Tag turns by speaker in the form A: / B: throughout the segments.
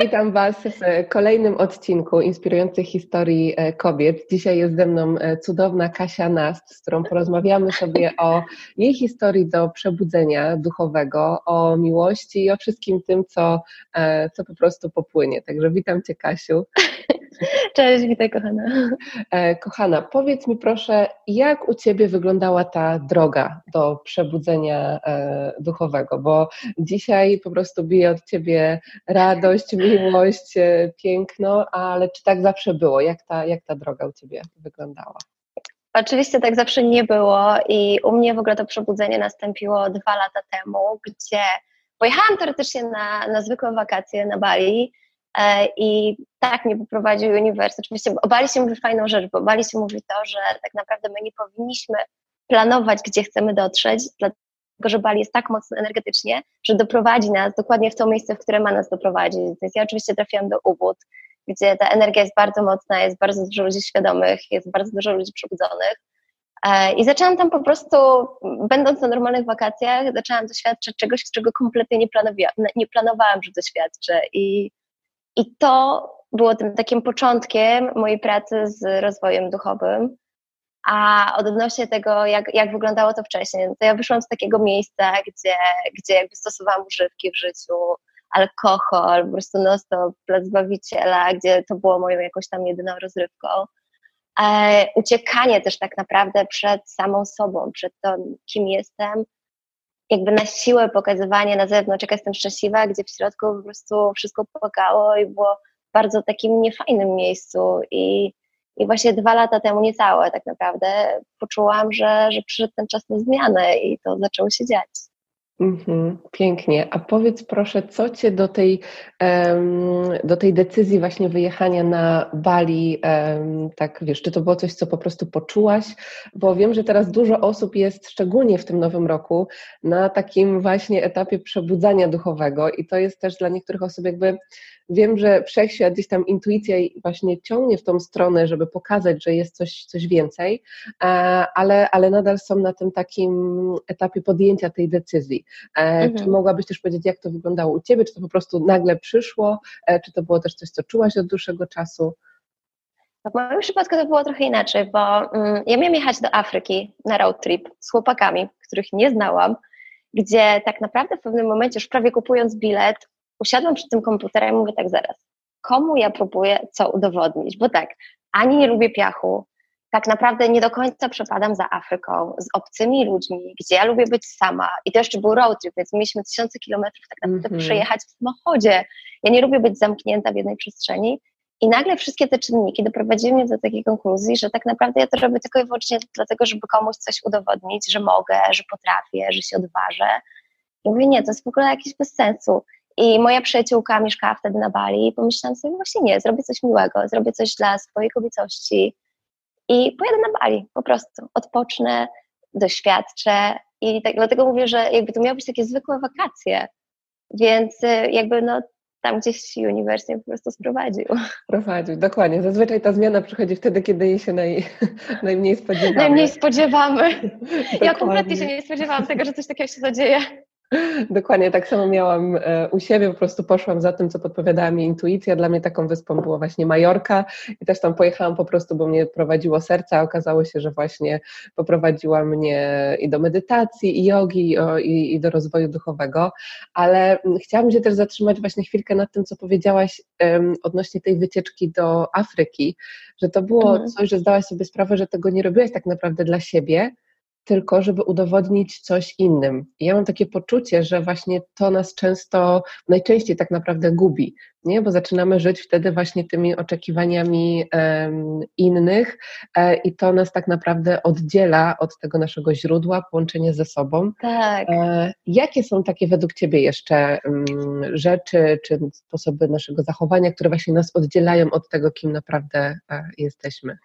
A: Witam Was w kolejnym odcinku inspirujących historii e, kobiet. Dzisiaj jest ze mną e, cudowna Kasia Nast, z którą porozmawiamy sobie o jej historii do przebudzenia duchowego, o miłości i o wszystkim tym, co, co po prostu popłynie. Także witam Cię Kasiu.
B: Cześć, witaj kochana.
A: E, kochana, powiedz mi proszę, jak u Ciebie wyglądała ta droga do przebudzenia e, duchowego, bo dzisiaj po prostu bije od Ciebie radość, miłość, e, piękno, ale czy tak zawsze było? Jak ta, jak ta droga u Ciebie wyglądała?
B: Oczywiście tak zawsze nie było i u mnie w ogóle to przebudzenie nastąpiło dwa lata temu, gdzie pojechałam teoretycznie na, na zwykłe wakacje na Bali, I tak mnie poprowadził uniwersytet. Oczywiście Bali się mówi fajną rzecz, bo Bali się mówi to, że tak naprawdę my nie powinniśmy planować, gdzie chcemy dotrzeć, dlatego że Bali jest tak mocno energetycznie, że doprowadzi nas dokładnie w to miejsce, w które ma nas doprowadzić. Więc ja oczywiście trafiłam do Ubud, gdzie ta energia jest bardzo mocna, jest bardzo dużo ludzi świadomych, jest bardzo dużo ludzi przebudzonych. E, I zaczęłam tam po prostu, będąc na normalnych wakacjach, zaczęłam doświadczać czegoś, czego kompletnie nie, nie planowałam, że doświadczę. I i to było tym takim początkiem mojej pracy z rozwojem duchowym. A odnośnie tego, jak, jak wyglądało to wcześniej, no to ja wyszłam z takiego miejsca, gdzie, gdzie jakby stosowałam używki w życiu, alkohol, po prostu no stop, plac Zbawiciela, gdzie to było moją jakąś tam jedyną rozrywką. E, uciekanie też tak naprawdę przed samą sobą, przed tym, kim jestem, jakby na siłę pokazywanie na zewnątrz, jak jestem szczęśliwa, gdzie w środku po prostu wszystko płakało i było w bardzo takim niefajnym miejscu i, i właśnie dwa lata temu, niecałe tak naprawdę, poczułam, że, że przyszedł ten czas na zmianę i to zaczęło się dziać.
A: Mhm, pięknie. A powiedz proszę, co Cię do tej, do tej decyzji właśnie wyjechania na Bali, tak wiesz, czy to było coś, co po prostu poczułaś? Bo wiem, że teraz dużo osób jest, szczególnie w tym nowym roku, na takim właśnie etapie przebudzania duchowego i to jest też dla niektórych osób jakby wiem, że wszechświat gdzieś tam intuicja właśnie ciągnie w tą stronę, żeby pokazać, że jest coś, coś więcej, e, ale, ale nadal są na tym takim etapie podjęcia tej decyzji. E, mhm. Czy mogłabyś też powiedzieć, jak to wyglądało u Ciebie? Czy to po prostu nagle przyszło? E, czy to było też coś, co czułaś od dłuższego czasu?
B: W moim przypadku to było trochę inaczej, bo mm, ja miałam jechać do Afryki na road trip z chłopakami, których nie znałam, gdzie tak naprawdę w pewnym momencie, już prawie kupując bilet, usiadłam przed tym komputerem i mówię tak zaraz, komu ja próbuję co udowodnić? Bo tak, ani nie lubię piachu, tak naprawdę nie do końca przepadam za Afryką, z obcymi ludźmi, gdzie ja lubię być sama. I to jeszcze był road trip, więc mieliśmy tysiące kilometrów tak naprawdę mm -hmm. przejechać w samochodzie. Ja nie lubię być zamknięta w jednej przestrzeni. I nagle wszystkie te czynniki doprowadziły mnie do takiej konkluzji, że tak naprawdę ja to robię tylko i wyłącznie dlatego, żeby komuś coś udowodnić, że mogę, że potrafię, że się odważę. I mówię, nie, to jest w ogóle jakieś bez sensu. I moja przyjaciółka mieszkała wtedy na Bali i pomyślałam sobie, właśnie nie, zrobię coś miłego, zrobię coś dla swojej kobiecości i pojadę na Bali, po prostu, odpocznę, doświadczę i tak, dlatego mówię, że jakby to miały być takie zwykłe wakacje, więc y, jakby no tam gdzieś uniwersytet po prostu sprowadził.
A: Prowadził, dokładnie. Zazwyczaj ta zmiana przychodzi wtedy, kiedy jej się naj, najmniej spodziewamy.
B: Najmniej spodziewamy. ja kompletnie się nie spodziewałam tego, że coś takiego się zadzieje.
A: Dokładnie tak samo miałam e, u siebie, po prostu poszłam za tym, co podpowiadała mi intuicja. Dla mnie taką wyspą była właśnie Majorka i też tam pojechałam po prostu, bo mnie prowadziło serce, a okazało się, że właśnie poprowadziła mnie i do medytacji, i jogi, i, i do rozwoju duchowego, ale chciałam się też zatrzymać właśnie chwilkę nad tym, co powiedziałaś um, odnośnie tej wycieczki do Afryki, że to było mhm. coś, że zdałaś sobie sprawę, że tego nie robiłaś tak naprawdę dla siebie, tylko żeby udowodnić coś innym. I ja mam takie poczucie, że właśnie to nas często, najczęściej tak naprawdę gubi, nie? bo zaczynamy żyć wtedy właśnie tymi oczekiwaniami um, innych e, i to nas tak naprawdę oddziela od tego naszego źródła, połączenia ze sobą.
B: Tak. E,
A: jakie są takie według Ciebie jeszcze um, rzeczy czy sposoby naszego zachowania, które właśnie nas oddzielają od tego, kim naprawdę e, jesteśmy?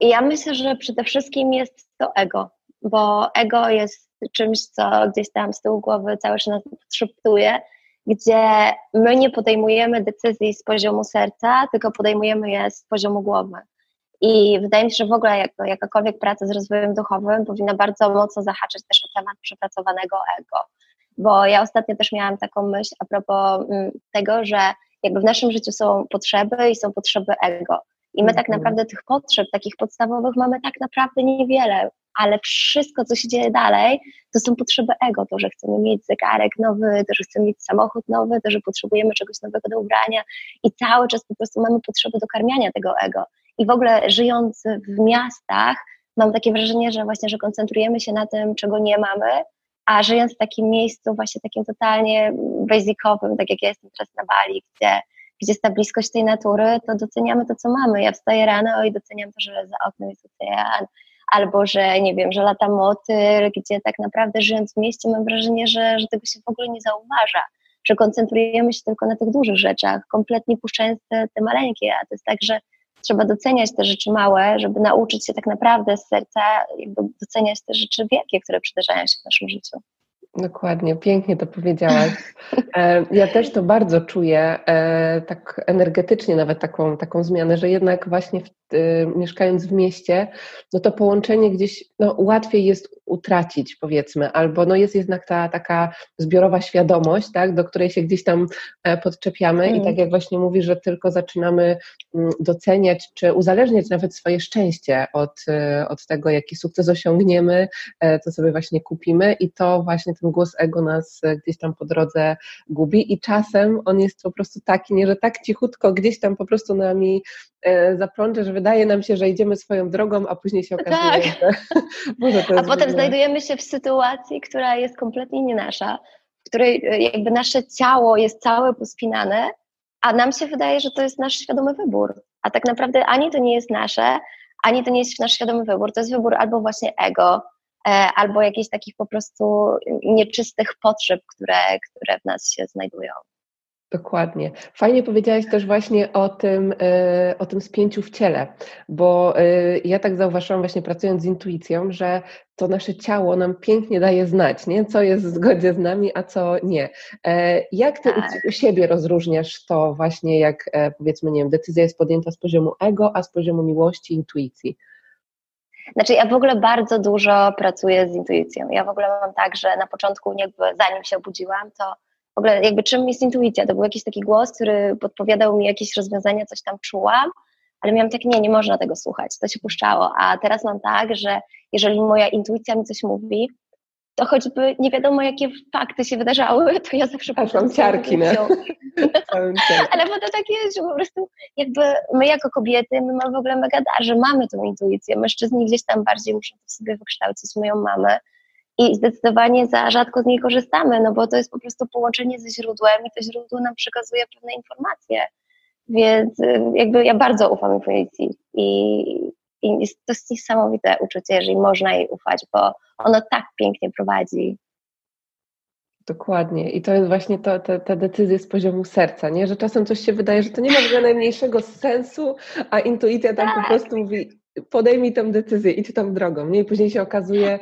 B: I ja myślę, że przede wszystkim jest to ego, bo ego jest czymś, co gdzieś tam z tyłu głowy cały czas nas podszeptuje, gdzie my nie podejmujemy decyzji z poziomu serca, tylko podejmujemy je z poziomu głowy. I wydaje mi się, że w ogóle jak, jakakolwiek praca z rozwojem duchowym powinna bardzo mocno zahaczyć też o temat przepracowanego ego. Bo ja ostatnio też miałam taką myśl a propos mm, tego, że jakby w naszym życiu są potrzeby i są potrzeby ego. I my tak mhm. naprawdę tych potrzeb takich podstawowych mamy tak naprawdę niewiele, ale wszystko, co się dzieje dalej, to są potrzeby ego, to, że chcemy mieć zegarek nowy, to, że chcemy mieć samochód nowy, to, że potrzebujemy czegoś nowego do ubrania i cały czas po prostu mamy potrzeby dokarmiania tego ego. I w ogóle żyjąc w miastach, mam takie wrażenie, że właśnie, że koncentrujemy się na tym, czego nie mamy, a żyjąc w takim miejscu właśnie takim totalnie basicowym, tak jak ja jestem teraz na Bali, gdzie gdzie jest ta bliskość tej natury, to doceniamy to, co mamy. Ja wstaję rano i doceniam to, że za oknem jest ocean, albo że nie wiem, że lata motyl, gdzie tak naprawdę żyjąc w mieście mam wrażenie, że, że tego się w ogóle nie zauważa, że koncentrujemy się tylko na tych dużych rzeczach, kompletnie puszczając te, te maleńkie, a to jest tak, że trzeba doceniać te rzeczy małe, żeby nauczyć się tak naprawdę z serca jakby doceniać te rzeczy wielkie, które przydarzają się w naszym życiu.
A: Dokładnie, pięknie to powiedziałaś. E, ja też to bardzo czuję, e, tak energetycznie nawet taką, taką zmianę, że jednak właśnie w mieszkając w mieście, no to połączenie gdzieś no, łatwiej jest utracić, powiedzmy, albo no jest jednak ta taka zbiorowa świadomość, tak, do której się gdzieś tam e, podczepiamy mm. i tak jak właśnie mówi, że tylko zaczynamy mm, doceniać, czy uzależniać nawet swoje szczęście od, e, od tego, jaki sukces osiągniemy, co e, sobie właśnie kupimy i to właśnie ten głos ego nas gdzieś tam po drodze gubi i czasem on jest po prostu taki, nie, że tak cichutko gdzieś tam po prostu nami zaplącze, że wydaje nam się, że idziemy swoją drogą, a później się okazuje, tak. że
B: może to A potem znajdujemy się w sytuacji, która jest kompletnie nie nasza, w której e, jakby nasze ciało jest całe pospinane, a nam się wydaje, że to jest nasz świadomy wybór. A tak naprawdę ani to nie jest nasze, ani to nie jest nasz świadomy wybór. To jest wybór albo właśnie ego, e, albo jakichś takich po prostu nieczystych potrzeb, które, które w nas się znajdują.
A: Dokładnie. Fajnie powiedziałaś też właśnie o tym, e, o tym spięciu w ciele, bo e, ja tak zauważyłam właśnie pracując z intuicją, że to nasze ciało nam pięknie daje znać, nie? co jest w zgodzie z nami, a co nie. E, jak ty tak. u siebie rozróżniasz to właśnie, jak powiedzmy, nie wiem, decyzja jest podjęta z poziomu ego, a z poziomu miłości, intuicji?
B: Znaczy, ja w ogóle bardzo dużo pracuję z intuicją. Ja w ogóle mam tak, że na początku, jakby zanim się obudziłam, to w ogóle jakby czym jest intuicja? To był jakiś taki głos, który podpowiadał mi jakieś rozwiązania, coś tam czułam, ale miałam tak, nie, nie można tego słuchać, to się puszczało, a teraz mam tak, że jeżeli moja intuicja mi coś mówi, to choćby nie wiadomo, jakie fakty się wydarzały, to ja zawsze
A: patrzę. No.
B: Ale bo to tak jest, że po prostu jakby my jako kobiety, my mamy w ogóle mega dar, że mamy tą intuicję. Mężczyźni gdzieś tam bardziej muszą to sobie wykształcić, my ją mamy i zdecydowanie za rzadko z niej korzystamy, no bo to jest po prostu połączenie ze źródłem i to źródło nam przekazuje pewne informacje. Więc y, jakby ja bardzo ufam intuicji i, i jest, to jest niesamowite uczucie, jeżeli można jej ufać, bo ono tak pięknie prowadzi.
A: Dokładnie. I to jest właśnie to, te, te decyzje z poziomu serca, nie? że czasem coś się wydaje, że to nie ma w najmniejszego sensu, a intuicja tam tak. po prostu mówi podejmij tę decyzję, idź tą drogą. Nie? I później się okazuje,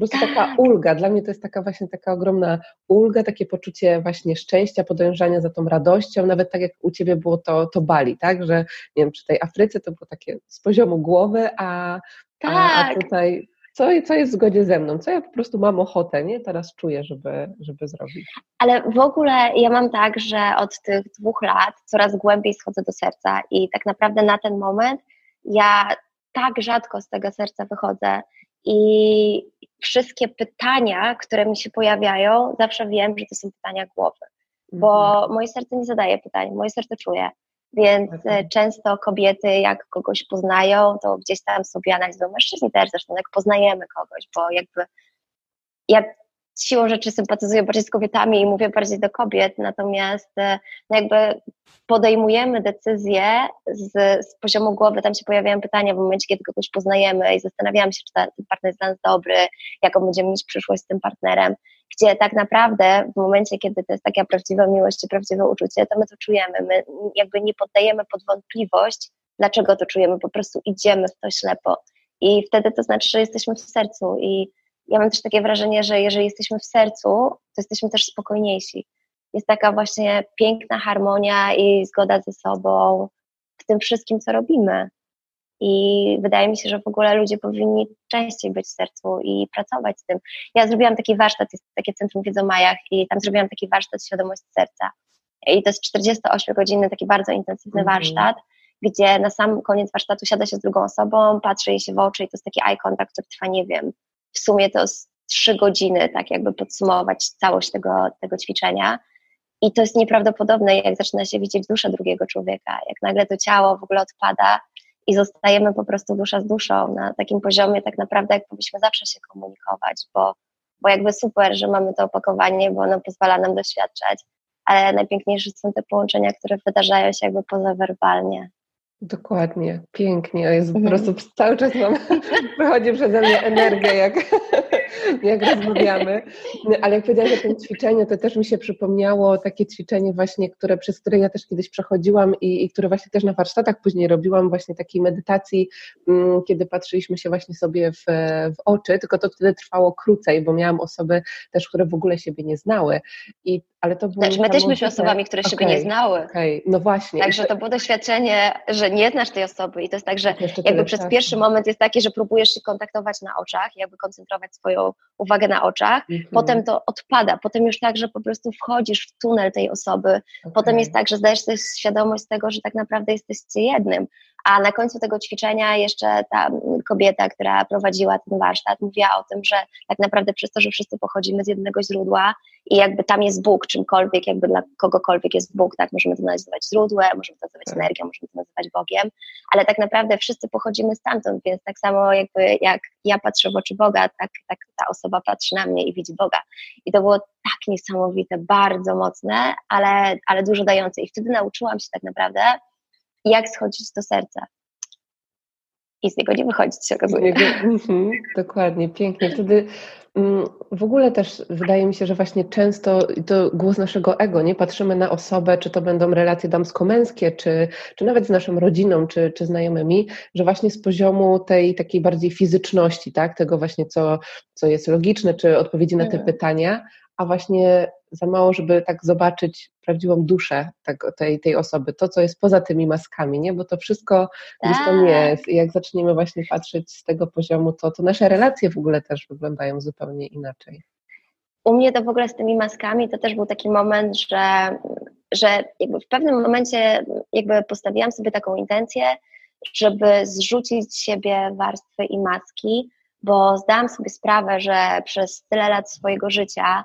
A: prostu taka tak. ulga. Dla mnie to jest taka właśnie taka ogromna ulga, takie poczucie właśnie szczęścia, podążania za tą radością, nawet tak jak u Ciebie było to, to Bali, tak, że nie wiem, przy tej Afryce to było takie z poziomu głowy, a, tak. a, a tak. tutaj co, co jest w zgodzie ze mną, co ja po prostu mam ochotę, nie, teraz czuję, żeby, żeby zrobić.
B: Ale w ogóle ja mam tak, że od tych dwóch lat coraz głębiej schodzę do serca i tak naprawdę na ten moment ja tak rzadko z tego serca wychodzę i wszystkie pytania, które mi się pojawiają, zawsze wiem, że to są pytania głowy. Bo mhm. moje serce nie zadaje pytań, moje serce czuje. Więc okay. często kobiety, jak kogoś poznają, to gdzieś tam sobie analizują, mężczyźni też zresztą, jak poznajemy kogoś, bo jakby siłą rzeczy sympatyzuję bardziej z kobietami i mówię bardziej do kobiet, natomiast e, no jakby podejmujemy decyzje z, z, poziomu głowy, tam się pojawiają pytania w momencie, kiedy kogoś poznajemy i zastanawiamy się, czy ten, ten partner jest dla nas dobry, jaką będziemy mieć przyszłość z tym partnerem, gdzie tak naprawdę w momencie, kiedy to jest taka prawdziwa miłość prawdziwe uczucie, to my to czujemy, my jakby nie poddajemy pod wątpliwość, dlaczego to czujemy, po prostu idziemy w to ślepo. I wtedy to znaczy, że jesteśmy w sercu i ja mam też takie wrażenie, że jeżeli jesteśmy w sercu, to jesteśmy też spokojniejsi. Jest taka właśnie piękna harmonia i zgoda ze sobą w tym wszystkim, co robimy. I wydaje mi się, że w ogóle ludzie powinni częściej być w sercu i pracować z tym. Ja zrobiłam taki warsztat, jest takie Centrum Wiedzy o Majach i tam zrobiłam taki warsztat Świadomość Serca. I to jest 48 godziny, taki bardzo intensywny mm -hmm. warsztat, gdzie na sam koniec warsztatu siada się z drugą osobą, patrzy jej się w oczy i to jest taki eye contact, który trwa, nie wiem, w sumie to trzy godziny, tak jakby podsumować całość tego, tego ćwiczenia. I to jest nieprawdopodobne, jak zaczyna się widzieć duszę drugiego człowieka, jak nagle to ciało w ogóle odpada i zostajemy po prostu dusza z duszą na takim poziomie, tak naprawdę, jak powinniśmy zawsze się komunikować, bo, bo jakby super, że mamy to opakowanie, bo ono pozwala nam doświadczać, ale najpiękniejsze są te połączenia, które wydarzają się jakby pozawerbalnie.
A: Dokładnie, pięknie. Jest po mhm. prostu cały czas mam, wychodzi przeze mnie energia, jak, jak rozmawiamy. Ale jak powiedziałam o tym ćwiczeniu, to też mi się przypomniało takie ćwiczenie właśnie, które, przez które ja też kiedyś przechodziłam i, i które właśnie też na warsztatach później robiłam, właśnie takiej medytacji, mm, kiedy patrzyliśmy się właśnie sobie w, w oczy, tylko to wtedy trwało krócej, bo miałam osoby też, które w ogóle siebie nie znały. I ale to było
B: znaczy, my też byliśmy osobami, które okay, siebie nie znały.
A: Okay. No właśnie.
B: Także to było doświadczenie, że nie znasz tej osoby i to jest tak, że jakby przez pierwszy moment jest taki, że próbujesz się kontaktować na oczach, jakby koncentrować swoją uwagę na oczach, mm -hmm. potem to odpada, potem już tak, że po prostu wchodzisz w tunel tej osoby, okay. potem jest tak, że zdajesz sobie świadomość tego, że tak naprawdę jesteście jednym, a na końcu tego ćwiczenia jeszcze ta kobieta, która prowadziła ten warsztat, mówiła o tym, że tak naprawdę przez to, że wszyscy pochodzimy z jednego źródła i jakby tam jest Bóg, czymkolwiek, jakby dla kogokolwiek jest Bóg, tak, możemy to nazywać źródłem, możemy to nazywać tak. energią, możemy to nazywać Bogiem, ale tak naprawdę wszyscy pochodzimy stamtąd, więc tak samo jakby jak ja patrzę w oczy Boga, tak, tak ta osoba patrzy na mnie i widzi Boga. I to było tak niesamowite, bardzo mocne, ale, ale dużo dające. I wtedy nauczyłam się tak naprawdę, jak schodzić do serca. I z niego nie wychodzić się okazuje.
A: Mhm, dokładnie, pięknie. Wtedy mm, w ogóle też wydaje mi się, że właśnie często to głos naszego ego, nie patrzymy na osobę, czy to będą relacje damsko-męskie, czy, czy nawet z naszą rodziną, czy, czy znajomymi, że właśnie z poziomu tej takiej bardziej fizyczności, tak, tego właśnie, co, co jest logiczne, czy odpowiedzi na te mhm. pytania, a właśnie za mało, żeby tak zobaczyć prawdziwą duszę tak, tej, tej osoby, to, co jest poza tymi maskami, nie? Bo to wszystko gdzieś tam tak. jest i jak zaczniemy właśnie patrzeć z tego poziomu, to, to nasze relacje w ogóle też wyglądają zupełnie inaczej.
B: U mnie to w ogóle z tymi maskami to też był taki moment, że, że jakby w pewnym momencie jakby postawiłam sobie taką intencję, żeby zrzucić z siebie warstwy i maski, bo zdałam sobie sprawę, że przez tyle lat swojego życia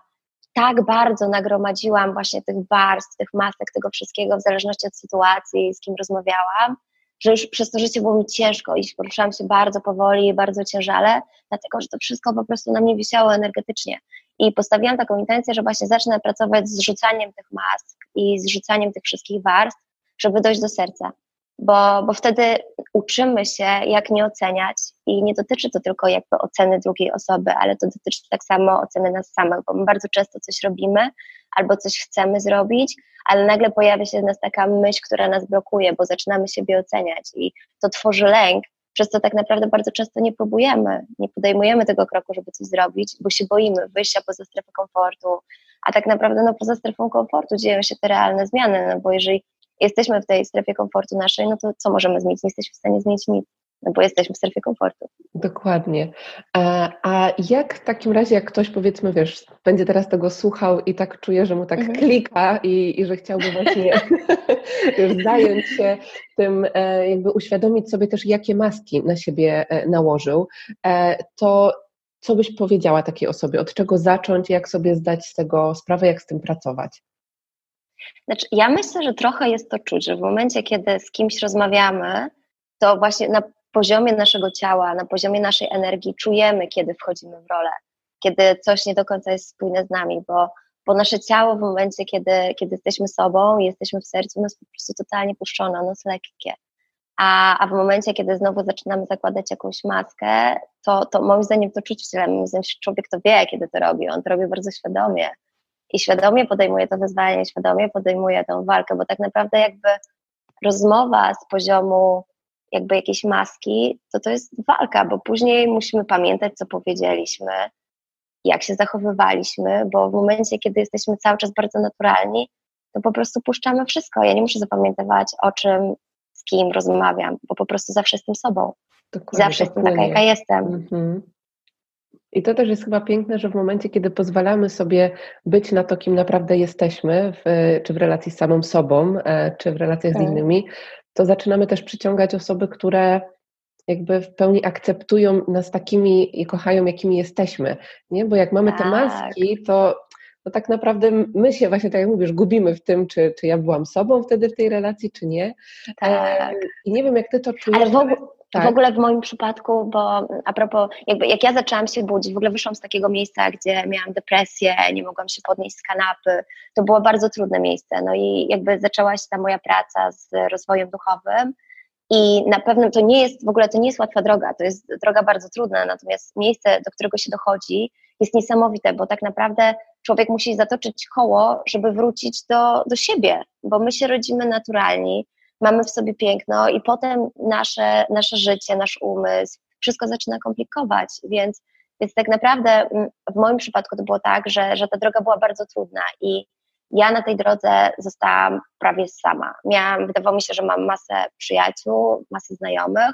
B: tak bardzo nagromadziłam właśnie tych warstw, tych masek, tego wszystkiego w zależności od sytuacji, z kim rozmawiałam, że już przez to życie było mi ciężko i poruszałam się bardzo powoli, bardzo ciężale, dlatego że to wszystko po prostu na mnie wisiało energetycznie. I postawiłam taką intencję, że właśnie zacznę pracować z rzucaniem tych mask i z rzucaniem tych wszystkich warstw, żeby dojść do serca bo, bo wtedy uczymy się, jak nie oceniać i nie dotyczy to tylko jakby oceny drugiej osoby, ale to dotyczy tak samo oceny nas samych, bo my bardzo często coś robimy albo coś chcemy zrobić, ale nagle pojawia się w nas taka myśl, która nas blokuje, bo zaczynamy siebie oceniać i to tworzy lęk, przez co tak naprawdę bardzo często nie próbujemy, nie podejmujemy tego kroku, żeby coś zrobić, bo się boimy wyjścia poza strefę komfortu, a tak naprawdę no, poza strefą komfortu dzieją się te realne zmiany, no bo jeżeli jesteśmy w tej strefie komfortu naszej, no to co możemy zmienić? Nie jesteśmy w stanie zmienić nic, no bo jesteśmy w strefie komfortu.
A: Dokładnie. A, a jak w takim razie, jak ktoś powiedzmy, wiesz, będzie teraz tego słuchał i tak czuje, że mu tak mhm. klika i, i że chciałby właśnie już zająć się tym, e, jakby uświadomić sobie też, jakie maski na siebie e, nałożył, e, to co byś powiedziała takiej osobie? Od czego zacząć, jak sobie zdać z tego sprawę, jak z tym pracować?
B: Znaczy, ja myślę, że trochę jest to czuć, że w momencie, kiedy z kimś rozmawiamy, to właśnie na poziomie naszego ciała, na poziomie naszej energii czujemy, kiedy wchodzimy w rolę, kiedy coś nie do końca jest spójne z nami, bo, bo nasze ciało w momencie, kiedy, kiedy jesteśmy sobą jesteśmy w sercu, ono jest po prostu totalnie puszczone, ono jest lekkie. A, a w momencie, kiedy znowu zaczynamy zakładać jakąś maskę, to, to moim zdaniem to czuć w ciele, moim zdaniem człowiek to wie, kiedy to robi, on to robi bardzo świadomie i świadomie podejmuje to wyzwanie, świadomie podejmuje tę walkę, bo tak naprawdę jakby rozmowa z poziomu jakby jakiejś maski, to to jest walka, bo później musimy pamiętać, co powiedzieliśmy, jak się zachowywaliśmy, bo w momencie, kiedy jesteśmy cały czas bardzo naturalni, to po prostu puszczamy wszystko. Ja nie muszę zapamiętywać, o czym, z kim rozmawiam, bo po prostu zawsze jestem sobą. Dokładnie, zawsze jestem taka, jaka jestem. Mhm.
A: I to też jest chyba piękne, że w momencie, kiedy pozwalamy sobie być na to, kim naprawdę jesteśmy, w, czy w relacji z samą sobą, e, czy w relacjach z tak. innymi, to zaczynamy też przyciągać osoby, które jakby w pełni akceptują nas takimi i kochają, jakimi jesteśmy. Nie? Bo jak mamy te tak. maski, to, to tak naprawdę my się właśnie, tak jak mówisz, gubimy w tym, czy, czy ja byłam sobą wtedy w tej relacji, czy nie. Tak. I nie wiem, jak ty to czujesz.
B: Ale w ogóle, tak. W ogóle w moim przypadku, bo a propos, jakby jak ja zaczęłam się budzić, w ogóle wyszłam z takiego miejsca, gdzie miałam depresję, nie mogłam się podnieść z kanapy, to było bardzo trudne miejsce. No i jakby zaczęła się ta moja praca z rozwojem duchowym. I na pewno to nie jest, w ogóle to nie jest łatwa droga, to jest droga bardzo trudna, natomiast miejsce, do którego się dochodzi, jest niesamowite, bo tak naprawdę człowiek musi zatoczyć koło, żeby wrócić do, do siebie, bo my się rodzimy naturalni, mamy w sobie piękno i potem nasze, nasze życie, nasz umysł, wszystko zaczyna komplikować, więc, więc tak naprawdę mm, w moim przypadku to było tak, że, że ta droga była bardzo trudna i ja na tej drodze zostałam prawie sama. Miałam, wydawało mi się, że mam masę przyjaciół, masę znajomych,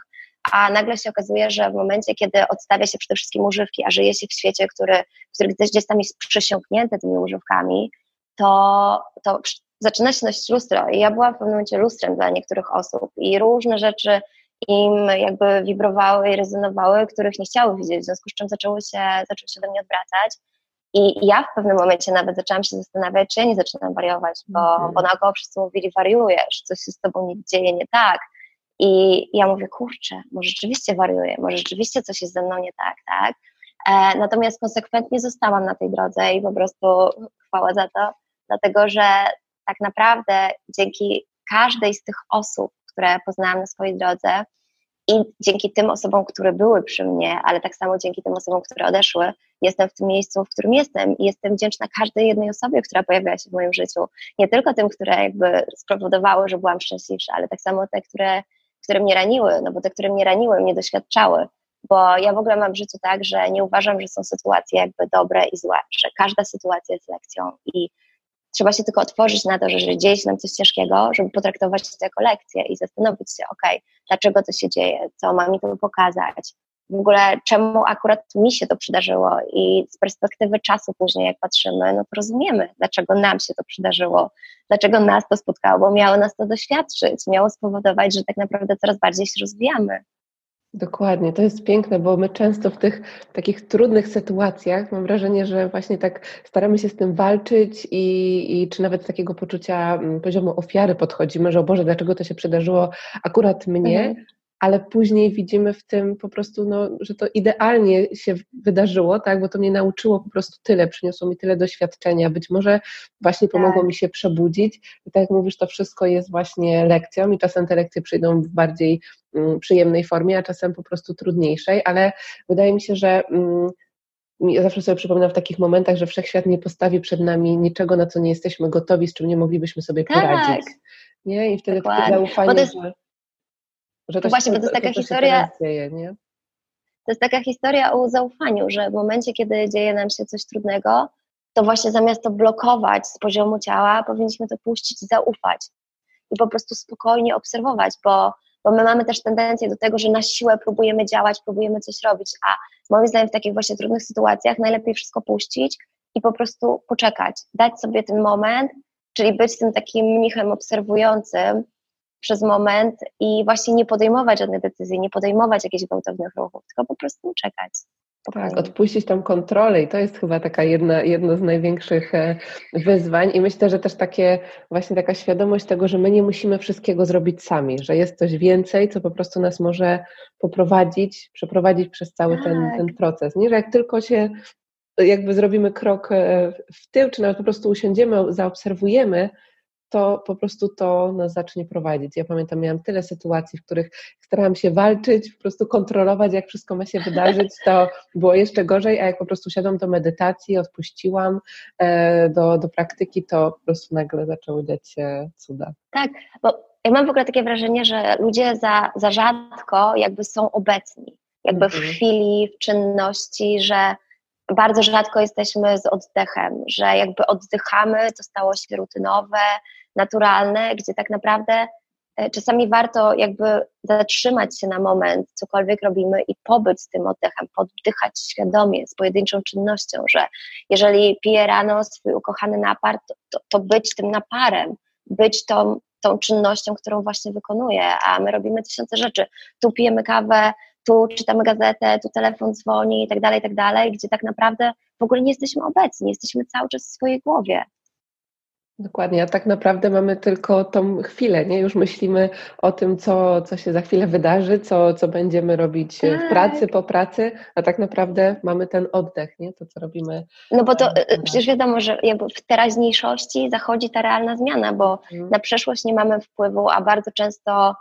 B: a nagle się okazuje, że w momencie, kiedy odstawia się przede wszystkim używki, a żyje się w świecie, który, który gdzieś tam jest przesiąknięty tymi używkami, to, to zaczyna się nosić lustro i ja byłam w pewnym momencie lustrem dla niektórych osób i różne rzeczy im jakby wibrowały i rezonowały, których nie chciały widzieć, w związku z czym zaczęły się, zaczęły się do mnie odwracać. I ja w pewnym momencie nawet zaczęłam się zastanawiać, czy ja nie zaczynam wariować, bo, mm. bo naokoło wszyscy mówili, wariujesz, coś się z tobą nie dzieje nie tak. I ja mówię, kurczę, może rzeczywiście wariuję, może rzeczywiście coś jest ze mną nie tak, tak? E, natomiast konsekwentnie zostałam na tej drodze i po prostu chwała za to, dlatego że tak naprawdę dzięki każdej z tych osób, które poznałam na swojej drodze i dzięki tym osobom, które były przy mnie, ale tak samo dzięki tym osobom, które odeszły, jestem w tym miejscu, w którym jestem i jestem wdzięczna każdej jednej osobie, która pojawiła się w moim życiu. Nie tylko tym, które jakby spowodowały, że byłam szczęśliwsza, ale tak samo te, które, które mnie raniły, no bo te, które mnie raniły, mnie doświadczały, bo ja w ogóle mam w życiu tak, że nie uważam, że są sytuacje jakby dobre i złe, że każda sytuacja jest lekcją i Trzeba się tylko otworzyć na to, że, że dzieje się nam coś ciężkiego, żeby potraktować to jako lekcję i zastanowić się, ok, dlaczego to się dzieje, co ma mi to pokazać, w ogóle czemu akurat mi się to przydarzyło i z perspektywy czasu później jak patrzymy, no to rozumiemy, dlaczego nam się to przydarzyło, dlaczego nas to spotkało, bo miało nas to doświadczyć, miało spowodować, że tak naprawdę coraz bardziej się rozwijamy.
A: Dokładnie, to jest piękne, bo my często w tych takich trudnych sytuacjach mam wrażenie, że właśnie tak staramy się z tym walczyć i, i czy nawet z takiego poczucia mm, poziomu ofiary podchodzimy, że o Boże, dlaczego to się przydarzyło akurat mnie, mhm. Ale później widzimy w tym po prostu, no, że to idealnie się wydarzyło, tak, bo to mnie nauczyło po prostu tyle, przyniosło mi tyle doświadczenia, być może właśnie pomogło tak. mi się przebudzić. I tak jak mówisz, to wszystko jest właśnie lekcją i czasem te lekcje przyjdą w bardziej przyjemnej formie, a czasem po prostu trudniejszej, ale wydaje mi się, że mm, ja zawsze sobie przypominam w takich momentach, że wszechświat nie postawi przed nami niczego, na co nie jesteśmy gotowi, z czym nie moglibyśmy sobie tak. poradzić. Nie? I wtedy Dokładnie. takie zaufanie, jest... że
B: że to Właśnie, bo to jest taka historia. Dzieje, nie? To jest taka historia o zaufaniu, że w momencie, kiedy dzieje nam się coś trudnego, to właśnie zamiast to blokować z poziomu ciała, powinniśmy to puścić i zaufać. I po prostu spokojnie obserwować, bo, bo my mamy też tendencję do tego, że na siłę próbujemy działać, próbujemy coś robić, a moim zdaniem w takich właśnie trudnych sytuacjach najlepiej wszystko puścić i po prostu poczekać, dać sobie ten moment, czyli być tym takim mnichem obserwującym, przez moment i właśnie nie podejmować żadnych decyzji, nie podejmować jakichś gwałtownych ruchów, tylko po prostu czekać.
A: Tak, odpuścić tą kontrolę i to jest chyba taka jedna, jedno z największych e, wyzwań i myślę, że też takie właśnie taka świadomość tego, że my nie musimy wszystkiego zrobić sami, że jest coś więcej, co po prostu nas może poprowadzić, przeprowadzić przez cały tak. ten, ten proces. Nie, że jak tylko się jakby zrobimy krok e, w tył, czy nawet po prostu usiądziemy, zaobserwujemy, to po prostu to nas zacznie prowadzić. Ja pamiętam, miałam tyle sytuacji, w których starałam się walczyć, po prostu kontrolować, jak wszystko ma się wydarzyć, to było jeszcze gorzej, a jak po prostu siadłam do medytacji, odpuściłam e, do, do praktyki, to po prostu nagle zaczęły dziać się cuda.
B: Tak, bo ja mam w ogóle takie wrażenie, że ludzie za, za rzadko jakby są obecni, jakby w mhm. chwili, w czynności, że bardzo rzadko jesteśmy z oddechem, że jakby oddychamy, to stało się rutynowe, naturalne, gdzie tak naprawdę e, czasami warto jakby zatrzymać się na moment, cokolwiek robimy i pobyć z tym oddechem, poddychać świadomie, z pojedynczą czynnością, że jeżeli piję rano swój ukochany napar, to, to, to być tym naparem, być tą, tą czynnością, którą właśnie wykonuję, a my robimy tysiące rzeczy. Tu pijemy kawę, tu czytamy gazetę, tu telefon dzwoni i tak dalej, i tak dalej, gdzie tak naprawdę w ogóle nie jesteśmy obecni, jesteśmy cały czas w swojej głowie.
A: Dokładnie, a tak naprawdę mamy tylko tą chwilę, nie? Już myślimy o tym, co, co się za chwilę wydarzy, co, co będziemy robić tak. w pracy, po pracy, a tak naprawdę mamy ten oddech, nie? To, co robimy.
B: No bo to e, przecież wiadomo, że w teraźniejszości zachodzi ta realna zmiana, bo mhm. na przeszłość nie mamy wpływu, a bardzo często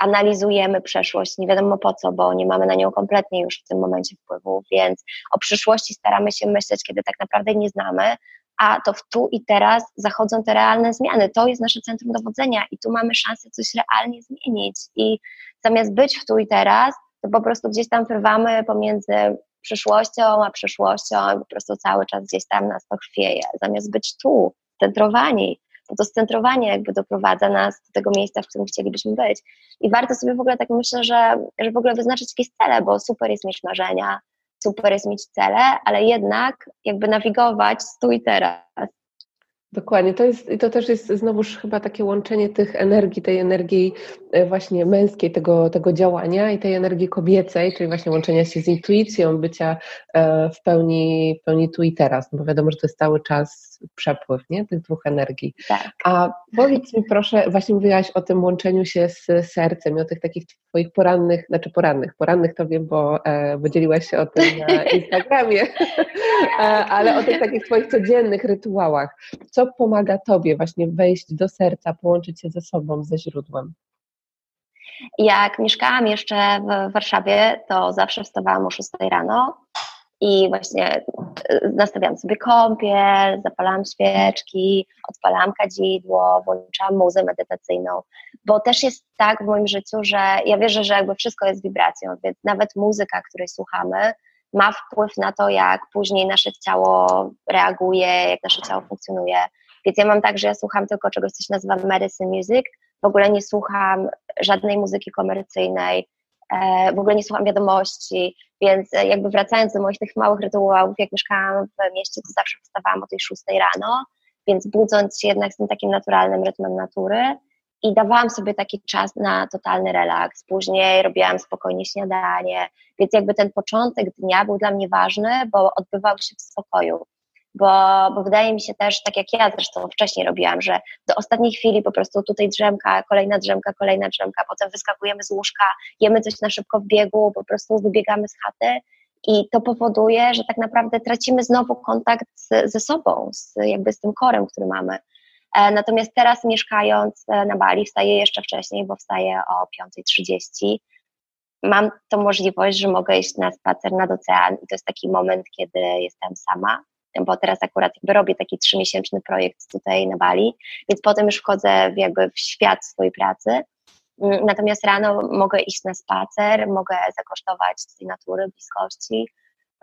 B: analizujemy przeszłość, nie wiadomo po co, bo nie mamy na nią kompletnie już w tym momencie wpływu, więc o przyszłości staramy się myśleć, kiedy tak naprawdę nie znamy, a to w tu i teraz zachodzą te realne zmiany. To jest nasze centrum dowodzenia i tu mamy szansę coś realnie zmienić. I zamiast być w tu i teraz, to po prostu gdzieś tam frywamy pomiędzy przyszłością a przyszłością i po prostu cały czas gdzieś tam nas to chwieje. Zamiast być tu, centrowani, to to scentrowanie jakby doprowadza nas do tego miejsca, w którym chcielibyśmy być. I warto sobie w ogóle tak myślę, że, że w ogóle wyznaczyć jakieś cele, bo super jest mieć marzenia, super jest mieć cele, ale jednak jakby nawigować i teraz.
A: Dokładnie, to jest, to też jest znowuż chyba takie łączenie tych energii, tej energii e, właśnie męskiej, tego, tego działania i tej energii kobiecej, czyli właśnie łączenia się z intuicją, bycia e, w pełni, w pełni tu i teraz, bo wiadomo, że to jest cały czas przepływ nie? tych dwóch energii.
B: Tak.
A: A powiedz mi proszę, właśnie mówiłaś o tym łączeniu się z sercem i o tych takich twoich porannych, znaczy porannych, porannych to wiem, bo e, podzieliłaś się o tym na Instagramie, e, ale o tych takich twoich codziennych rytuałach. Co pomaga tobie właśnie wejść do serca, połączyć się ze sobą, ze źródłem?
B: Jak mieszkałam jeszcze w Warszawie, to zawsze wstawałam o 6 rano i właśnie e, nastawiałam sobie kąpiel, zapalałam świeczki, odpalałam kadzidło, włączałam muzę medytacyjną, bo też jest tak w moim życiu, że ja wierzę, że jakby wszystko jest wibracją, więc nawet muzyka, której słuchamy, ma wpływ na to, jak później nasze ciało reaguje, jak nasze ciało funkcjonuje. Więc ja mam tak, że ja słucham tylko czegoś, co się nazywa medicine music, w ogóle nie słucham żadnej muzyki komercyjnej, w ogóle nie słucham wiadomości, więc e, jakby wracając do moich tych małych rytuałów, jak mieszkałam w mieście, to zawsze wstawałam o tej 6 rano, więc budząc się jednak z tym takim naturalnym rytmem natury i dawałam sobie taki czas na totalny relaks. Później robiłam spokojnie śniadanie, więc jakby ten początek dnia był dla mnie ważny, bo odbywał się w spokoju bo, bo wydaje mi się też, tak jak ja zresztą wcześniej robiłam, że do ostatniej chwili po prostu tutaj drzemka, kolejna drzemka, kolejna drzemka, potem wyskakujemy z łóżka, jemy coś na szybko w biegu, po prostu wybiegamy z chaty i to powoduje, że tak naprawdę tracimy znowu kontakt z, ze sobą, z, jakby z tym korem, który mamy. E, natomiast teraz mieszkając e, na Bali, wstaję jeszcze wcześniej, bo wstaję o 5.30. Mam tą możliwość, że mogę iść na spacer nad ocean i to jest taki moment, kiedy jestem sama, bo teraz akurat jakby robię taki trzymiesięczny projekt tutaj na Bali, więc potem już wchodzę w jakby w świat swojej pracy. Mm, natomiast rano mogę iść na spacer, mogę zakosztować tej natury, bliskości,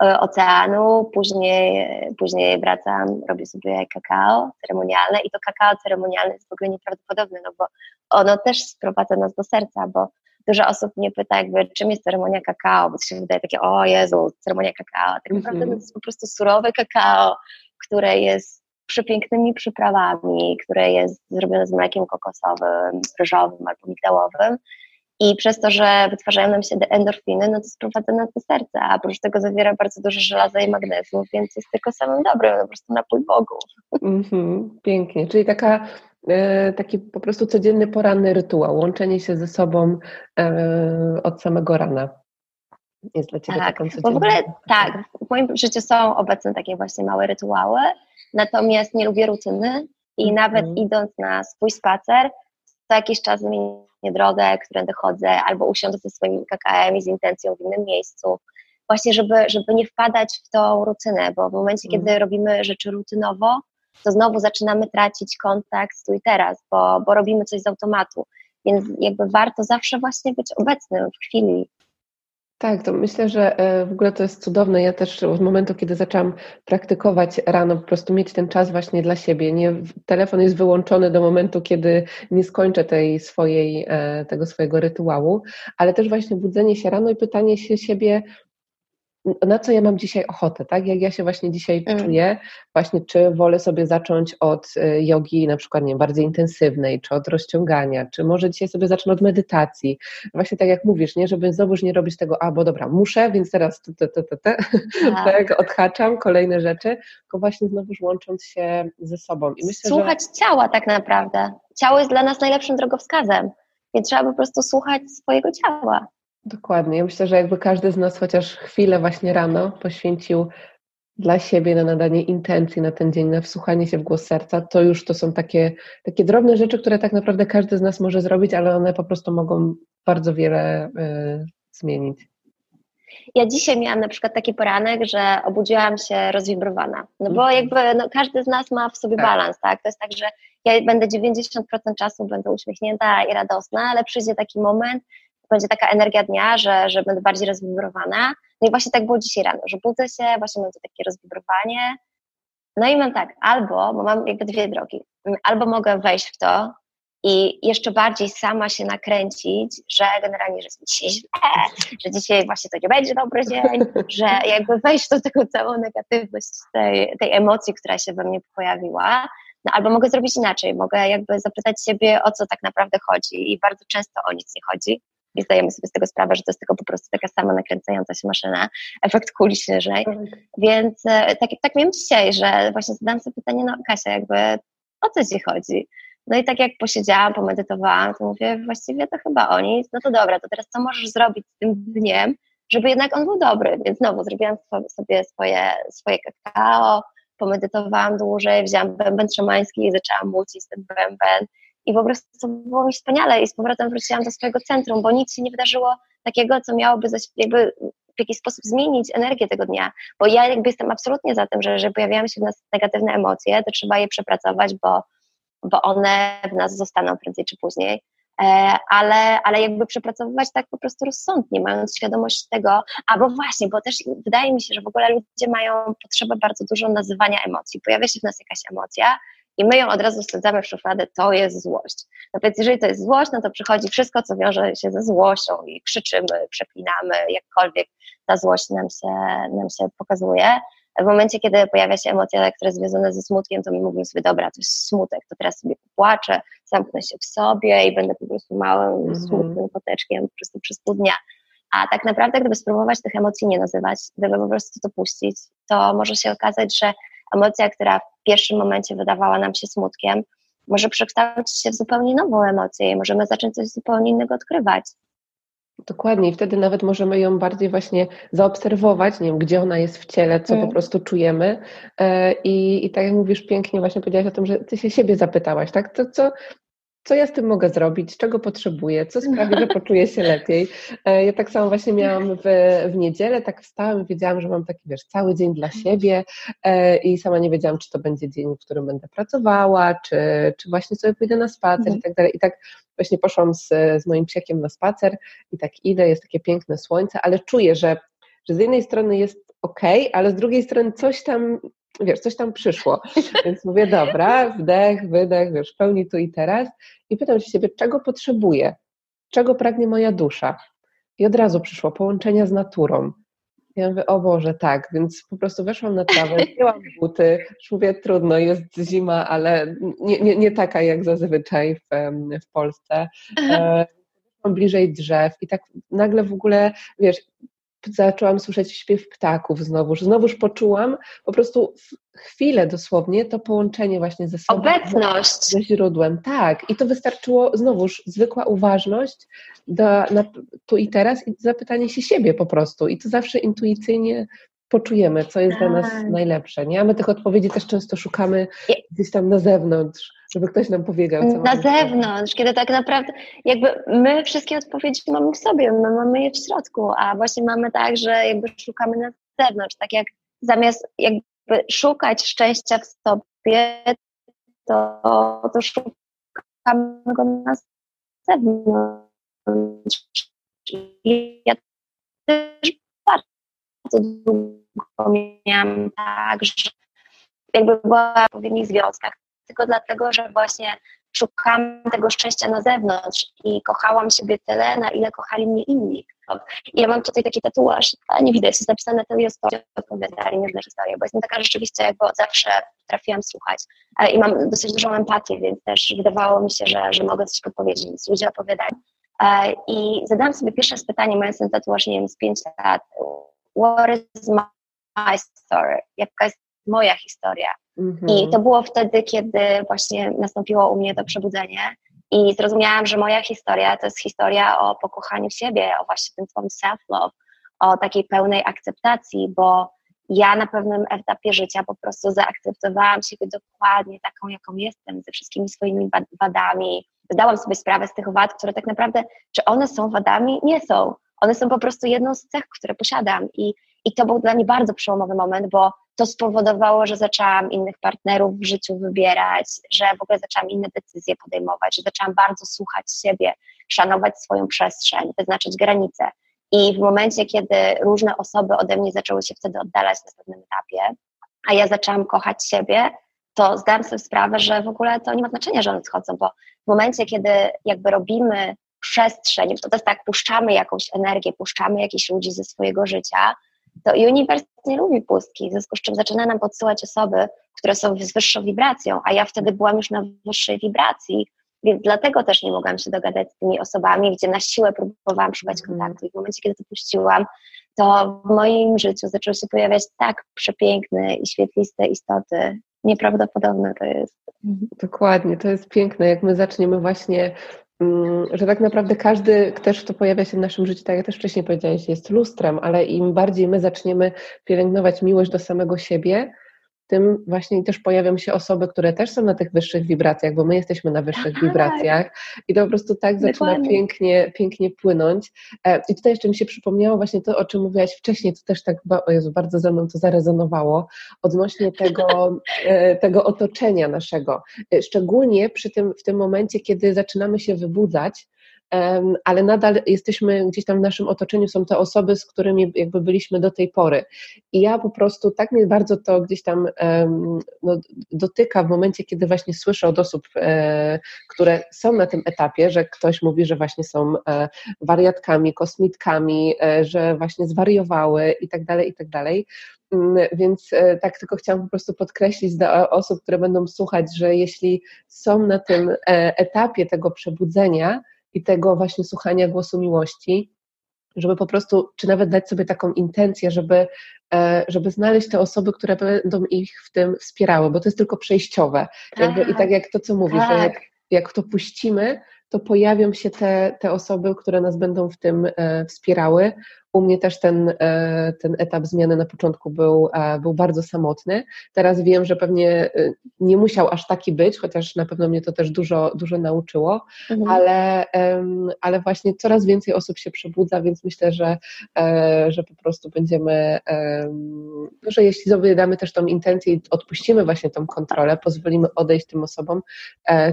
B: e, oceanu, później, później wracam, robię sobie kakao ceremonialne i to kakao ceremonialne jest w ogóle nieprawdopodobne, no bo ono też sprowadza nas do serca, bo dużo osób mnie pyta jakby czym jest ceremonia kakao, bo to się wydaje takie, o Jezu, ceremonia kakao, tak naprawdę mm -hmm. to jest po prostu surowe kakao, które jest przepięknymi przyprawami, które jest zrobione z mlekiem kokosowym, ryżowym albo migdałowym i przez to, że wytwarzają nam się endorfiny, no to sprowadza na to serce, a oprócz tego zawiera bardzo dużo żelaza i magnezu, więc jest tylko samym dobrym, po prostu napój bogów.
A: Mm-hmm, pięknie, czyli taka e, taki po prostu codzienny poranny rytuał, łączenie się ze sobą e, od samego rana.
B: Jest dla Ciebie tak, taką bo w ogóle tak, w moim życiu są obecne takie właśnie małe rytuały, natomiast nie lubię rutyny i mm-hmm. nawet idąc na swój spacer, co jakiś czas zmienię drogę, którędy chodzę, albo usiądę ze swoim KKM i z intencją w innym miejscu. Właśnie, żeby, żeby nie wpadać w tą rutynę, bo w momencie, mm. kiedy robimy rzeczy rutynowo, to znowu zaczynamy tracić kontakt tu i teraz, bo, bo robimy coś z automatu. Więc jakby warto zawsze właśnie być obecnym w chwili,
A: tak, to myślę, że e, w ogóle to jest cudowne. Ja też od momentu, kiedy zaczęłam praktykować rano, po prostu mieć ten czas właśnie dla siebie. Nie, telefon jest wyłączony do momentu, kiedy nie skończę tej swojej, e, tego swojego rytuału, ale też właśnie budzenie się rano i pytanie się siebie, na co ja mam dzisiaj ochotę, tak? Jak ja się właśnie dzisiaj mm. czuję, właśnie czy wolę sobie zacząć od y, jogi na przykład, nie bardziej intensywnej, czy od rozciągania, czy może dzisiaj sobie zacznę od medytacji. Właśnie tak jak mówisz, nie, żeby znowuż nie robić tego, a bo dobra, muszę, więc teraz te, te, te, te, tak. tak, odhaczam kolejne rzeczy, tylko właśnie znowuż łącząc się ze sobą.
B: I myślę, Słuchać że... ciała tak naprawdę. Ciało jest dla nas najlepszym drogowskazem, więc trzeba po prostu słuchać swojego ciała.
A: Dokładnie. Ja myślę, że jakby każdy z nas chociaż chwilę właśnie rano poświęcił dla siebie na nadanie intencji na ten dzień, na wsłuchanie się w głos serca, to już to są takie, takie drobne rzeczy, które tak naprawdę każdy z nas może zrobić, ale one po prostu mogą bardzo wiele y, zmienić.
B: Ja dzisiaj miałam na przykład taki poranek, że obudziłam się rozwibrowana. No bo mhm. jakby no, każdy z nas ma w sobie tak. balans, tak? To jest tak, że ja będę 90% czasu będę uśmiechnięta i radosna, ale przyjdzie taki moment, będzie taka energia dnia, że, że będę bardziej rozwibrowana. No i właśnie tak było dzisiaj rano, że budzę się, właśnie mam to takie rozwibrowanie. No i mam tak, albo, bo mam jakby dwie drogi, albo mogę wejść w to i jeszcze bardziej sama się nakręcić, że generalnie, że jest dzisiaj źle, że dzisiaj właśnie to nie będzie dobry dzień, że jakby wejść do tego całą negatywność tej, tej emocji, która się we mnie pojawiła. No albo mogę zrobić inaczej, mogę jakby zapytać siebie, o co tak naprawdę chodzi i bardzo często o nic nie chodzi i zdajemy sobie z tego sprawę, że to jest tylko po prostu taka sama nakręcająca się maszyna, efekt kuli śnieżnej. Tak. Więc e, tak, tak miałam dzisiaj, że właśnie zadałam sobie pytanie, no Kasia, jakby o co ci chodzi? No i tak jak posiedziałam, pomedytowałam, to mówię, właściwie to chyba o nic, no to dobra, to teraz co możesz zrobić z tym dniem, żeby jednak on był dobry, więc znowu zrobiłam sobie swoje, swoje kakao, pomedytowałam dłużej, wzięłam bęben szamański i zaczęłam młócić ten bęben i po prostu było mi wspaniale. I z powrotem wróciłam do swojego centrum, bo nic się nie wydarzyło takiego, co miałoby jakby w jakiś sposób zmienić energię tego dnia, bo ja jakby jestem absolutnie za tym, że pojawiają się w nas negatywne emocje, to trzeba je przepracować, bo, bo one w nas zostaną prędzej czy później, e, ale, ale jakby przepracowywać tak po prostu rozsądnie, mając świadomość tego, albo właśnie, bo też wydaje mi się, że w ogóle ludzie mają potrzebę bardzo dużo nazywania emocji. Pojawia się w nas jakaś emocja, i my ją od razu wsadzamy w szufladę, to jest złość. No więc jeżeli to jest złość, no to przychodzi wszystko, co wiąże się ze złością i krzyczymy, przeklinamy, jakkolwiek ta złość nam się, nam się pokazuje. W momencie, kiedy pojawia się emocja, która jest związana ze smutkiem, to my mówimy sobie, dobra, to jest smutek, to teraz sobie popłaczę, zamknę się w sobie i będę po prostu małym, mm -hmm. smutnym koteczkiem po prostu przez pół dnia. A tak naprawdę, gdyby spróbować tych emocji nie nazywać, gdyby po prostu to puścić, to może się okazać, że emocja, która w pierwszym momencie wydawała nam się smutkiem, może przekształcić się w zupełnie nową emocję i możemy zacząć coś zupełnie innego odkrywać.
A: Dokładnie, i wtedy nawet możemy ją bardziej właśnie zaobserwować, nie wiem, gdzie ona jest w ciele, co mm. po prostu czujemy. E, I, I tak jak mówisz pięknie, właśnie powiedziałaś o tym, że ty się siebie zapytałaś, tak? To, co, co ja z tym mogę zrobić, czego potrzebuję, co sprawi, że poczuję się lepiej. E, ja tak samo właśnie miałam w, w niedzielę, tak wstałam i wiedziałam, że mam taki, wiesz, cały dzień dla siebie e, i sama nie wiedziałam, czy to będzie dzień, w którym będę pracowała, czy, czy właśnie sobie pójdę na spacer mhm. i tak dalej. I tak właśnie poszłam z, z moim psiekiem na spacer i tak idę, jest takie piękne słońce, ale czuję, że, że z jednej strony jest ok, ale z drugiej strony coś tam wiesz, coś tam przyszło. Więc mówię, dobra, wdech, wydech, wiesz, w pełni tu i teraz. I pytam się siebie, czego potrzebuję? Czego pragnie moja dusza? I od razu przyszło połączenia z naturą. Ja mówię, o Boże, tak, więc po prostu weszłam na trawę, wzięłam buty, już mówię, trudno, jest zima, ale nie, nie, nie taka jak zazwyczaj w, w Polsce. E, bliżej drzew i tak nagle w ogóle, wiesz, zaczęłam słyszeć śpiew ptaków znowuż. Znowuż poczułam po prostu chwilę dosłownie to połączenie właśnie ze sobą.
B: Obecność.
A: Ze źródłem, tak. I to wystarczyło znowuż zwykła uważność do, na, tu i teraz i zapytanie się siebie po prostu. I to zawsze intuicyjnie poczujemy, co jest dla nas tak. najlepsze. Nie? A my tych odpowiedzi też często szukamy gdzieś tam na zewnątrz, żeby ktoś nam powiedział. Co
B: na zewnątrz, kiedy tak naprawdę jakby my wszystkie odpowiedzi mamy w sobie, my mamy je w środku, a właśnie mamy tak, że jakby szukamy na zewnątrz, tak jak zamiast jakby szukać szczęścia w sobie, to, to szukamy go na zewnątrz. I ja też bardzo długo miałam tak, że jakby była w odpowiednich związkach, tylko dlatego, że właśnie szukałam tego szczęścia na zewnątrz i kochałam siebie tyle, na ile kochali mnie inni. I ja mam tutaj taki tatuaż, a nie widać, jest napisane to jest to, opowiadali różne historie, bo jestem taka rzeczywiście, jakby zawsze trafiłam słuchać. I mam dosyć dużą empatię, więc też wydawało mi się, że, że mogę coś podpowiedzieć, więc ludzie opowiadali. I zadałam sobie pierwsze pytanie, mając ten tatuaż, nie wiem, z 5 lat, what is my story? Jaka jest moja historia? Mm-hmm. I to było wtedy, kiedy właśnie nastąpiło u mnie to przebudzenie i zrozumiałam, że moja historia to jest historia o pokochaniu siebie, o właśnie tym swoim self-love, o takiej pełnej akceptacji, bo ja na pewnym etapie życia po prostu zaakceptowałam siebie dokładnie taką, jaką jestem, ze wszystkimi swoimi wadami. Zdałam sobie sprawę z tych wad, które tak naprawdę, czy one są wadami? Nie są. One są po prostu jedną z cech, które posiadam i, i to był dla mnie bardzo przełomowy moment, bo to spowodowało, że zaczęłam innych partnerów w życiu wybierać, że w ogóle zaczęłam inne decyzje podejmować, że zaczęłam bardzo słuchać siebie, szanować swoją przestrzeń, wyznaczyć granice. I w momencie, kiedy różne osoby ode mnie zaczęły się wtedy oddalać na pewnym etapie, a ja zaczęłam kochać siebie, to zdałam sobie sprawę, że w ogóle to nie ma znaczenia, że one schodzą, bo w momencie, kiedy jakby robimy przestrzeń, to jest tak, puszczamy jakąś energię, puszczamy jakichś ludzi ze swojego życia, to uniwers nie lubi pustki, w związku z czym zaczyna nam podsyłać osoby, które są z wyższą wibracją, a ja wtedy byłam już na wyższej wibracji, więc dlatego też nie mogłam się dogadać z tymi osobami, gdzie na siłę próbowałam szukać mhm. kontaktu i w momencie, kiedy to puściłam, to w moim życiu zaczęły się pojawiać tak przepiękne i świetliste istoty, nieprawdopodobne to jest.
A: Dokładnie, to jest piękne, jak my zaczniemy właśnie że tak naprawdę każdy też, kto pojawia się w naszym życiu, tak jak też wcześniej powiedziałeś, jest lustrem, ale im bardziej my zaczniemy pielęgnować miłość do samego siebie, tym właśnie też pojawią się osoby, które też są na tych wyższych wibracjach, bo my jesteśmy na wyższych tak. wibracjach i to po prostu tak zaczyna pięknie, pięknie płynąć. E, I tutaj jeszcze mi się przypomniało właśnie to, o czym mówiłaś wcześniej, to też tak, o Jezu, bardzo ze mną to zarezonowało, odnośnie tego, e, tego otoczenia naszego. E, szczególnie przy tym, w tym momencie, kiedy zaczynamy się wybudzać, ale nadal jesteśmy gdzieś tam w naszym otoczeniu, są te osoby, z którymi jakby byliśmy do tej pory. I ja po prostu tak mnie bardzo to gdzieś tam no, dotyka w momencie, kiedy właśnie słyszę od osób, e, które są na tym etapie, że ktoś mówi, że właśnie są e, wariatkami, kosmitkami, e, że właśnie zwariowały i tak dalej, i tak dalej. Mm, więc tak tylko chciałam po prostu podkreślić dla osób, które będą słuchać, że jeśli są na tym etapie tego przebudzenia, i tego właśnie słuchania głosu miłości, żeby po prostu, czy nawet dać sobie taką intencję, żeby, e, żeby znaleźć te osoby, które będą ich w tym wspierały, bo to jest tylko przejściowe. Jakby, I tak jak to, co mówisz, tak. że jak, jak to puścimy, to pojawią się te, te osoby, które nas będą w tym e, wspierały. U mnie też ten, e, ten etap zmiany na początku był, e, był bardzo samotny. Teraz wiem, że pewnie nie musiał aż taki być, chociaż na pewno mnie to też dużo, dużo nauczyło, mhm. ale, ale właśnie coraz więcej osób się przebudza, więc myślę, że, że po prostu będziemy, że jeśli sobie damy też tą intencję i odpuścimy właśnie tą kontrolę, pozwolimy odejść tym osobom,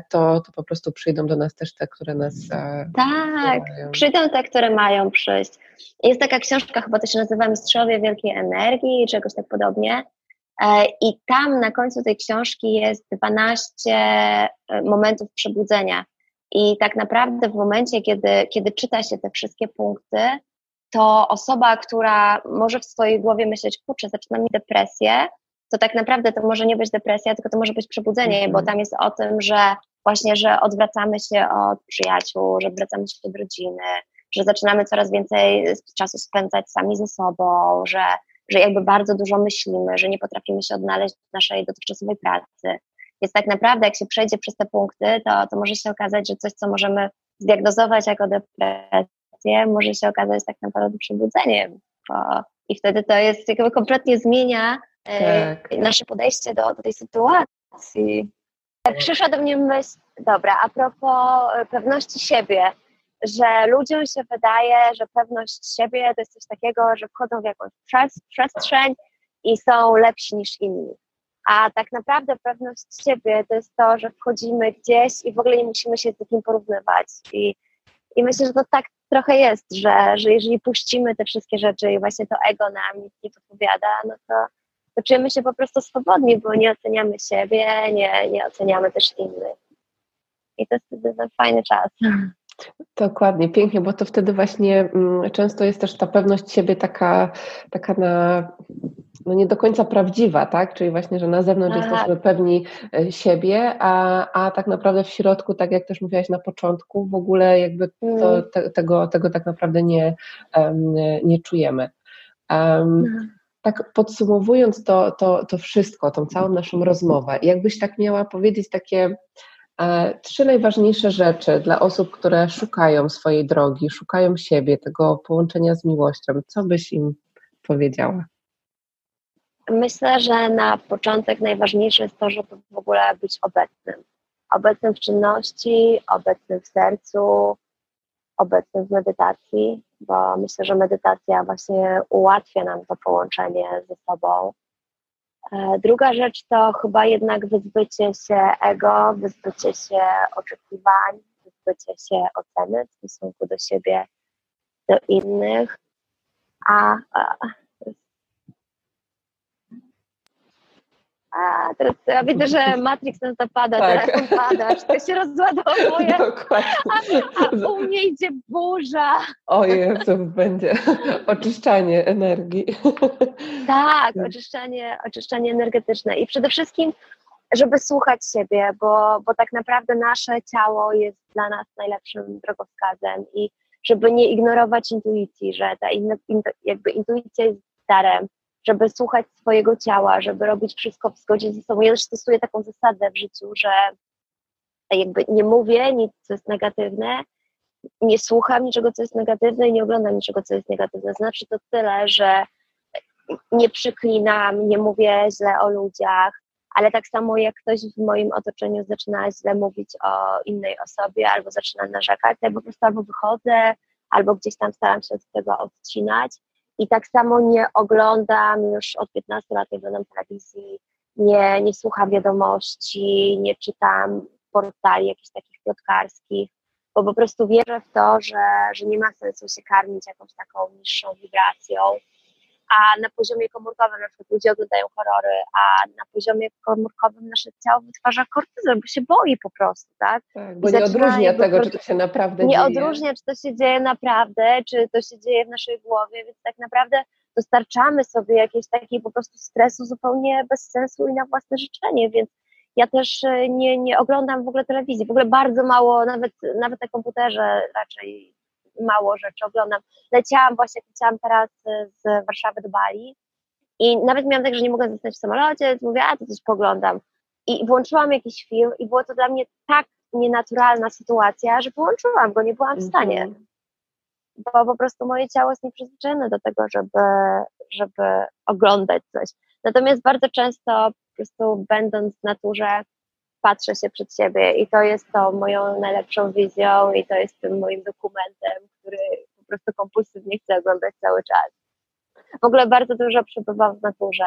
A: to, to po prostu przyjdą do nas też te które nas.
B: E, tak, przyjdą te, które mają przyjść. Jest taka książka, chyba to się nazywa Mistrzowie Wielkiej Energii, czegoś tak podobnie. E, I tam na końcu tej książki jest 12 e, momentów przebudzenia. I tak naprawdę w momencie, kiedy, kiedy czyta się te wszystkie punkty, to osoba, która może w swojej głowie myśleć, kurczę, zaczyna mi depresję, to tak naprawdę to może nie być depresja, tylko to może być przebudzenie, bo tam jest o tym, że właśnie, że odwracamy się od przyjaciół, że odwracamy się od rodziny, że zaczynamy coraz więcej czasu spędzać sami ze sobą, że, że jakby bardzo dużo myślimy, że nie potrafimy się odnaleźć w naszej dotychczasowej pracy. Więc tak naprawdę, jak się przejdzie przez te punkty, to, to może się okazać, że coś, co możemy zdiagnozować jako depresję, może się okazać tak naprawdę przebudzeniem. Bo, I wtedy to jest jakby kompletnie zmienia e, tak. nasze podejście do, do tej sytuacji. Przyszła do mnie myśl, dobra, a propos pewności siebie, że ludziom się wydaje, że pewność siebie to jest coś takiego, że wchodzą w jakąś przestrzeń i są lepsi niż inni. A tak naprawdę pewność siebie to jest to, że wchodzimy gdzieś i w ogóle nie musimy się z nikim porównywać. I, i myślę, że to tak trochę jest, że, że jeżeli puścimy te wszystkie rzeczy i właśnie to ego nam nic nie podpowiada, no to, to czujemy się po prostu swobodni, bo nie oceniamy siebie, nie, nie oceniamy też innych. I to jest wtedy fajny czas.
A: Dokładnie, pięknie, bo to wtedy właśnie mm, często jest też ta pewność siebie taka, taka na, no nie do końca prawdziwa, tak? Czyli właśnie, że na zewnątrz Aha. jesteśmy pewni e, siebie, a, a tak naprawdę w środku, tak jak też mówiłaś na początku, w ogóle jakby to, mm. te, tego, tego tak naprawdę nie, um, nie czujemy. Um, tak podsumowując to, to, to wszystko, tą całą naszą rozmowę, jakbyś tak miała powiedzieć takie Trzy najważniejsze rzeczy dla osób, które szukają swojej drogi, szukają siebie, tego połączenia z miłością. Co byś im powiedziała?
B: Myślę, że na początek najważniejsze jest to, żeby w ogóle być obecnym. Obecnym w czynności, obecnym w sercu, obecnym w medytacji, bo myślę, że medytacja właśnie ułatwia nam to połączenie ze sobą E, druga rzecz to chyba jednak wyzbycie się ego, wyzbycie się oczekiwań, wyzbycie się oceny w stosunku do siebie, do innych. A, a A, teraz ja widzę, że Matrix nas zapada, tak. teraz padasz, to się rozładowuje, a, a u mnie idzie burza.
A: Ojej, to będzie oczyszczanie energii.
B: Tak, oczyszczanie, oczyszczanie energetyczne i przede wszystkim, żeby słuchać siebie, bo, bo tak naprawdę nasze ciało jest dla nas najlepszym drogowskazem i żeby nie ignorować intuicji, że ta in, in, jakby intuicja jest darem, żeby słuchać swojego ciała, żeby robić wszystko w zgodzie ze sobą. Ja też stosuję taką zasadę w życiu, że jakby nie mówię nic, co jest negatywne, nie słucham niczego, co jest negatywne i nie oglądam niczego, co jest negatywne. Znaczy to tyle, że nie przyklinam, nie mówię źle o ludziach, ale tak samo jak ktoś w moim otoczeniu zaczyna źle mówić o innej osobie albo zaczyna narzekać, to ja po prostu albo wychodzę, albo gdzieś tam staram się od tego odcinać i tak samo nie oglądam, już od 15 lat nie oglądam telewizji, nie, nie słucham wiadomości, nie czytam portali jakichś takich plotkarskich, bo po prostu wierzę w to, że, że nie ma sensu się karmić jakąś taką niższą wibracją, a na poziomie komórkowym na przykład ludzie oglądają horrory, a na poziomie komórkowym nasze ciało wytwarza kortyzol, bo się boi po prostu, tak?
A: tak bo nie odróżnia tego, czy to się naprawdę
B: nie
A: dzieje.
B: Nie odróżnia, czy to się dzieje naprawdę, czy to się dzieje w naszej głowie, więc tak naprawdę dostarczamy sobie jakiegoś takiego po prostu stresu zupełnie bez sensu i na własne życzenie, więc ja też e, nie, nie oglądam w ogóle telewizji, w ogóle bardzo mało, nawet, nawet na komputerze raczej mało rzeczy oglądam. Leciałam właśnie, leciałam teraz y, z Warszawy do Bali i nawet miałam tak, że nie mogę zostać w samolocie, więc mówię, a to coś poglądam. I włączyłam jakiś film i było to dla mnie tak nienaturalna sytuacja, że wyłączyłam go, nie byłam w stanie. Mhm. Bo po prostu moje ciało jest nieprzyzwyczajone do tego, żeby, żeby oglądać coś. Natomiast bardzo często po prostu będąc w naturze, patrzę się przed siebie i to jest to moją najlepszą wizją i to jest tym moim dokumentem, który po prostu kompulsywnie chcę oglądać cały czas. W ogóle bardzo dużo przebywam w naturze,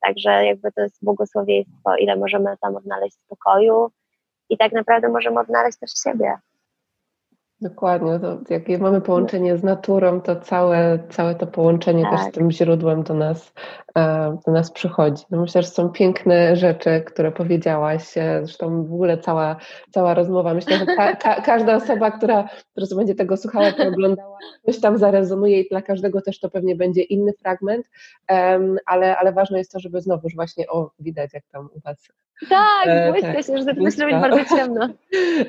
B: także jakby to jest błogosławieństwo, ile możemy tam odnaleźć spokoju i tak naprawdę możemy odnaleźć też siebie.
A: Dokładnie, to jak mamy połączenie z naturą, to całe, całe to połączenie tak. też z tak. tym źródłem do nas, e, do nas przychodzi. No myślę, że są piękne rzeczy, które powiedziałaś, e, zresztą w ogóle cała, cała rozmowa, myślę, że ka ka każda osoba, która prostu będzie tego słuchała, oglądała, coś tam zarezonuje i dla każdego też to pewnie będzie inny fragment, ale, ale ważne jest to, żeby znowuż właśnie, o widać jak tam u Was
B: tak, e, błyska tak, się, że to musi być bardzo ciemno.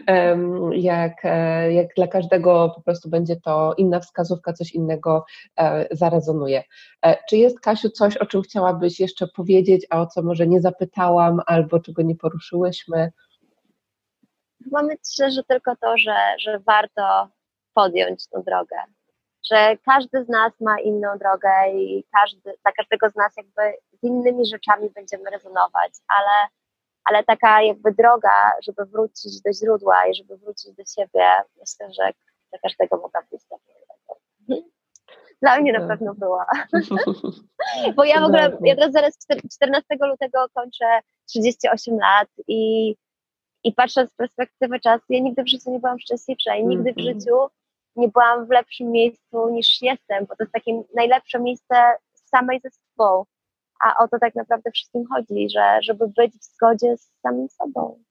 A: jak, e, jak dla każdego po prostu będzie to inna wskazówka, coś innego e, zarezonuje. E, czy jest, Kasiu, coś, o czym chciałabyś jeszcze powiedzieć, a o co może nie zapytałam, albo czego nie poruszyłyśmy?
B: Chyba myślę, że tylko to, że, że warto podjąć tę drogę. Że każdy z nas ma inną drogę i każdy, dla każdego z nas jakby z innymi rzeczami będziemy rezonować, ale ale taka jakby droga, żeby wrócić do źródła i żeby wrócić do siebie, myślę, że dla każdego mogła być Dla mnie na pewno była. Bo ja w ogóle, ja teraz zaraz 14 lutego kończę 38 lat i, i patrząc z perspektywy czasu, ja nigdy w życiu nie byłam szczęśliwsza i nigdy w mhm. życiu nie byłam w lepszym miejscu niż jestem, bo to jest takie najlepsze miejsce samej ze sobą. A o to tak naprawdę wszystkim chodzi, że żeby być w zgodzie z samym sobą.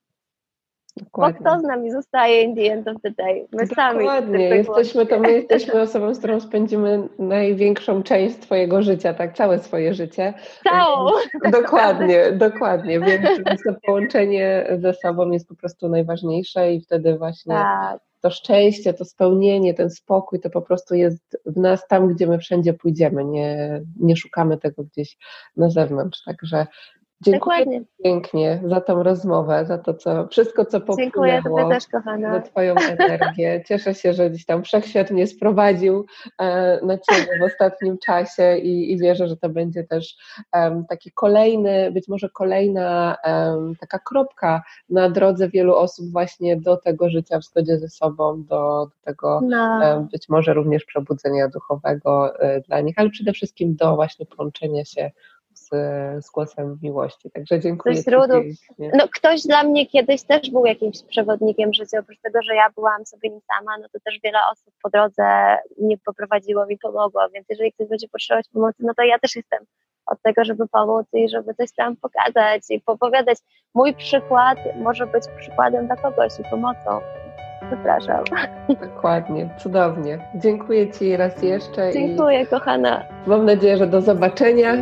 B: Dokładnie. Bo kto z nami zostaje in the end of the day? My
A: Dokładnie. sami. Jesteśmy, to my jesteśmy osobą, z którą spędzimy największą część swojego życia, tak, całe swoje życie.
B: Całą.
A: Dokładnie, dokładnie. Więc, więc to połączenie ze sobą jest po prostu najważniejsze i wtedy właśnie tak to szczęście, to spełnienie, ten spokój, to po prostu jest w nas tam, gdzie my wszędzie pójdziemy. Nie, nie szukamy tego gdzieś na zewnątrz. Także Dziękuję Dokładnie. pięknie za tą rozmowę, za to, co wszystko, co popłynęło. Dziękuję
B: też, kochana.
A: Za Twoją energię. Cieszę się, że gdzieś tam wszechświat mnie sprowadził e, na Ciebie w ostatnim czasie i, i wierzę, że to będzie też um, taki kolejny, być może kolejna um, taka kropka na drodze wielu osób właśnie do tego życia w zgodzie ze sobą, do, do tego no. um, być może również przebudzenia duchowego e, dla nich, ale przede wszystkim do właśnie połączenia się z, głosem miłości. Także dziękuję. Ci
B: no, ktoś dla mnie kiedyś też był jakimś przewodnikiem życia, oprócz tego, że ja byłam sobie nie sama, no to też wiele osób po drodze mnie poprowadziło, mi pomogło, więc jeżeli ktoś będzie potrzebować pomocy, no to ja też jestem od tego, żeby pomóc i żeby coś tam pokazać i popowiadać. Mój przykład może być przykładem dla kogoś i pomocą. Zapraszam.
A: Dokładnie, cudownie. Dziękuję Ci raz jeszcze.
B: Dziękuję, kochana.
A: Mam nadzieję, że do zobaczenia.